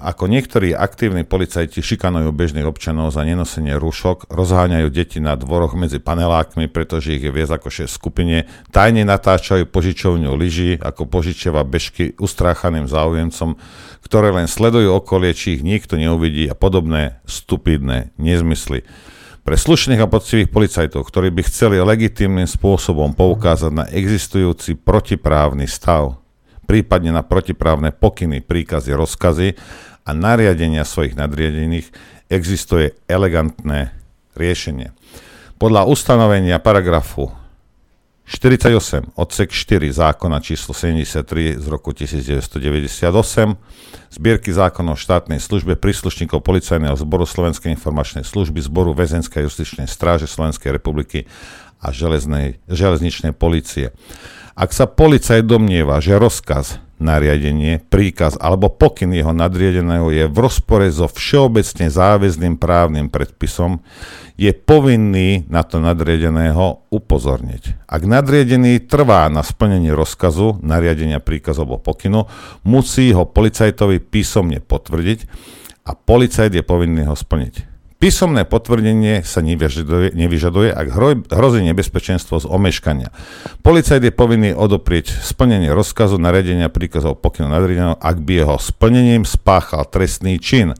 ako niektorí aktívni policajti šikanujú bežných občanov za nenosenie rúšok, rozháňajú deti na dvoroch medzi panelákmi, pretože ich je viac ako 6 skupine, tajne natáčajú požičovňu lyží ako požičiava bežky ustráchaným záujemcom, ktoré len sledujú okolie, či ich nikto neuvidí a podobné stupidné nezmysly. Pre slušných a poctivých policajtov, ktorí by chceli legitímnym spôsobom poukázať na existujúci protiprávny stav, prípadne na protiprávne pokyny, príkazy, rozkazy a nariadenia svojich nadriadených existuje elegantné riešenie. Podľa ustanovenia paragrafu 48 odsek 4 zákona číslo 73 z roku 1998 zbierky zákonov štátnej službe príslušníkov Policajného zboru Slovenskej informačnej služby, zboru Väzenskej justičnej stráže Slovenskej republiky a železnej, železničnej policie. Ak sa policajt domnieva, že rozkaz, nariadenie, príkaz alebo pokyn jeho nadriedeného je v rozpore so všeobecne záväzným právnym predpisom, je povinný na to nadriedeného upozorniť. Ak nadriedený trvá na splnení rozkazu, nariadenia, príkazu alebo pokynu, musí ho policajtovi písomne potvrdiť a policajt je povinný ho splniť. Písomné potvrdenie sa nevyžaduje, nevyžaduje ak hrozí nebezpečenstvo z omeškania. Policajt je povinný odoprieť splnenie rozkazu, naredenia, príkazov, pokynu nadriadeného, ak by jeho splnením spáchal trestný čin.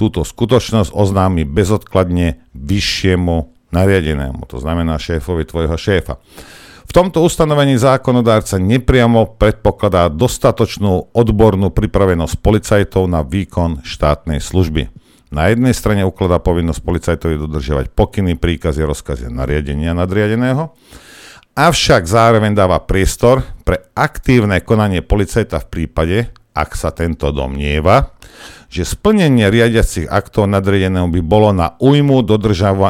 Túto skutočnosť oznámi bezodkladne vyššiemu nariadenému, to znamená šéfovi tvojho šéfa. V tomto ustanovení zákonodárca nepriamo predpokladá dostatočnú odbornú pripravenosť policajtov na výkon štátnej služby. Na jednej strane ukladá povinnosť policajtovi dodržiavať pokyny, príkazy, rozkazy nariadenia nadriadeného, avšak zároveň dáva priestor pre aktívne konanie policajta v prípade, ak sa tento domnieva, že splnenie riadiacich aktov nadriadeného by bolo na újmu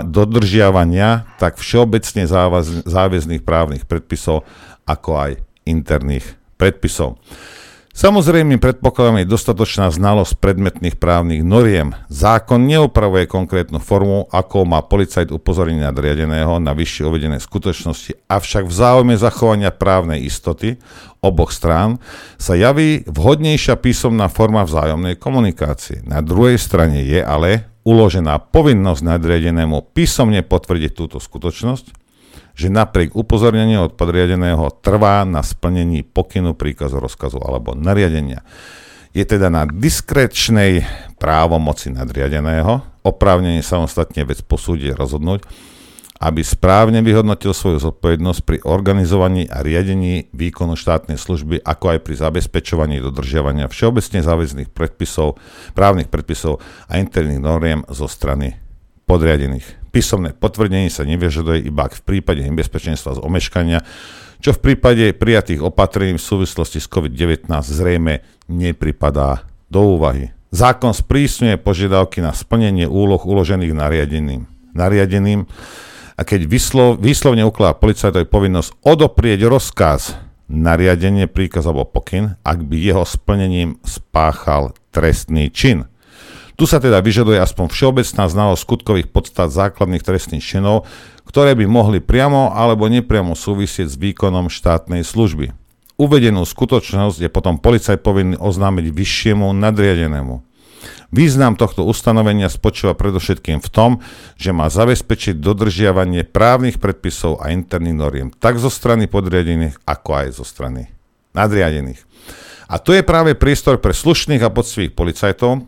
dodržiavania tak všeobecne záväzných právnych predpisov, ako aj interných predpisov. Samozrejme, predpokladám je dostatočná znalosť predmetných právnych noriem. Zákon neopravuje konkrétnu formu, ako má policajt upozorniť nadriadeného na vyššie uvedené skutočnosti, avšak v záujme zachovania právnej istoty oboch strán sa javí vhodnejšia písomná forma vzájomnej komunikácie. Na druhej strane je ale uložená povinnosť nadriadenému písomne potvrdiť túto skutočnosť, že napriek upozorneniu od podriadeného trvá na splnení pokynu, príkazu, rozkazu alebo nariadenia. Je teda na diskrečnej právomoci nadriadeného oprávnenie samostatne vec posúdiť a rozhodnúť, aby správne vyhodnotil svoju zodpovednosť pri organizovaní a riadení výkonu štátnej služby, ako aj pri zabezpečovaní dodržiavania všeobecne záväzných predpisov, právnych predpisov a interných noriem zo strany podriadených. Písomné potvrdenie sa nevyžaduje iba v prípade nebezpečenstva z omeškania, čo v prípade prijatých opatrení v súvislosti s COVID-19 zrejme nepripadá do úvahy. Zákon sprísňuje požiadavky na splnenie úloh uložených nariadeným. nariadeným a keď vyslov, výslovne ukladá policajtovi povinnosť odoprieť rozkaz, nariadenie, príkaz alebo pokyn, ak by jeho splnením spáchal trestný čin. Tu sa teda vyžaduje aspoň všeobecná znalosť skutkových podstat základných trestných činov, ktoré by mohli priamo alebo nepriamo súvisieť s výkonom štátnej služby. Uvedenú skutočnosť je potom policaj povinný oznámiť vyššiemu nadriadenému. Význam tohto ustanovenia spočíva predovšetkým v tom, že má zabezpečiť dodržiavanie právnych predpisov a interných noriem tak zo strany podriadených, ako aj zo strany nadriadených. A to je práve priestor pre slušných a poctivých policajtov,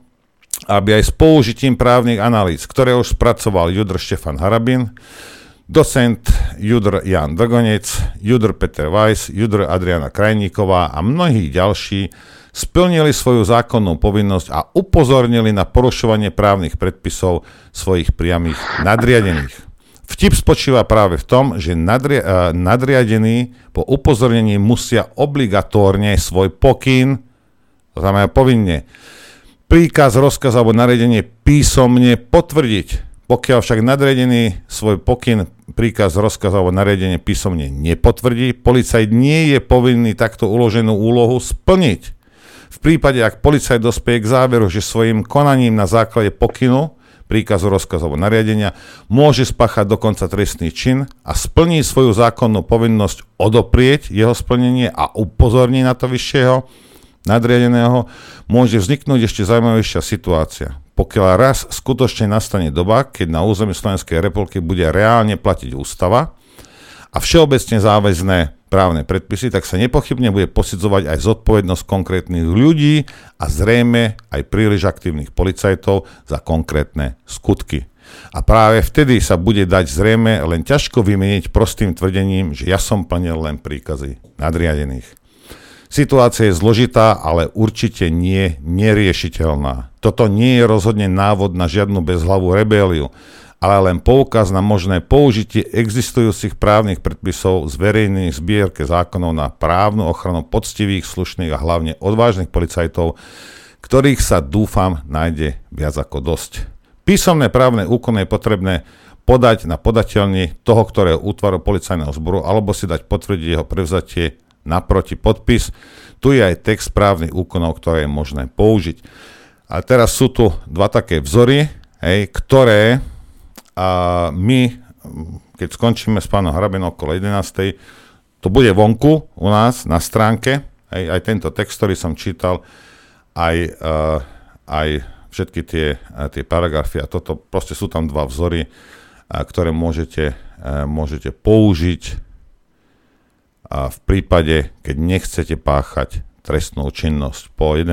aby aj s použitím právnych analýz, ktoré už spracoval Judr Štefan Harabin, docent Judr Jan Drgonec, Judr Peter Weiss, Judr Adriana Krajníková a mnohí ďalší splnili svoju zákonnú povinnosť a upozornili na porušovanie právnych predpisov svojich priamých nadriadených. Vtip spočíva práve v tom, že nadri- uh, nadriadení po upozornení musia obligatórne svoj pokyn, to znamená povinne, príkaz, rozkaz alebo nariadenie písomne potvrdiť. Pokiaľ však nadriadený svoj pokyn, príkaz, rozkaz alebo nariadenie písomne nepotvrdí, policajt nie je povinný takto uloženú úlohu splniť. V prípade, ak policajt dospie k záveru, že svojim konaním na základe pokynu, príkazu, rozkazu alebo nariadenia môže spáchať dokonca trestný čin a splní svoju zákonnú povinnosť odoprieť jeho splnenie a upozorní na to vyššieho, nadriadeného, môže vzniknúť ešte zaujímavejšia situácia. Pokiaľ raz skutočne nastane doba, keď na území Slovenskej republiky bude reálne platiť ústava a všeobecne záväzné právne predpisy, tak sa nepochybne bude posudzovať aj zodpovednosť konkrétnych ľudí a zrejme aj príliš aktívnych policajtov za konkrétne skutky. A práve vtedy sa bude dať zrejme len ťažko vymeniť prostým tvrdením, že ja som plnil len príkazy nadriadených. Situácia je zložitá, ale určite nie neriešiteľná. Toto nie je rozhodne návod na žiadnu bezhlavú rebéliu, ale len poukaz na možné použitie existujúcich právnych predpisov z verejných zbierke zákonov na právnu ochranu poctivých, slušných a hlavne odvážnych policajtov, ktorých sa dúfam nájde viac ako dosť. Písomné právne úkony je potrebné podať na podateľni toho, ktorého útvaru policajného zboru, alebo si dať potvrdiť jeho prevzatie naproti podpis. Tu je aj text právnych úkonov, ktoré je možné použiť. A teraz sú tu dva také vzory, hej, ktoré a my, keď skončíme s pánom Hrabinom okolo 11. To bude vonku u nás na stránke, hej, aj tento text, ktorý som čítal, aj, uh, aj všetky tie, tie paragrafy a toto, proste sú tam dva vzory, ktoré môžete, môžete použiť v prípade, keď nechcete páchať trestnú činnosť. Po 11.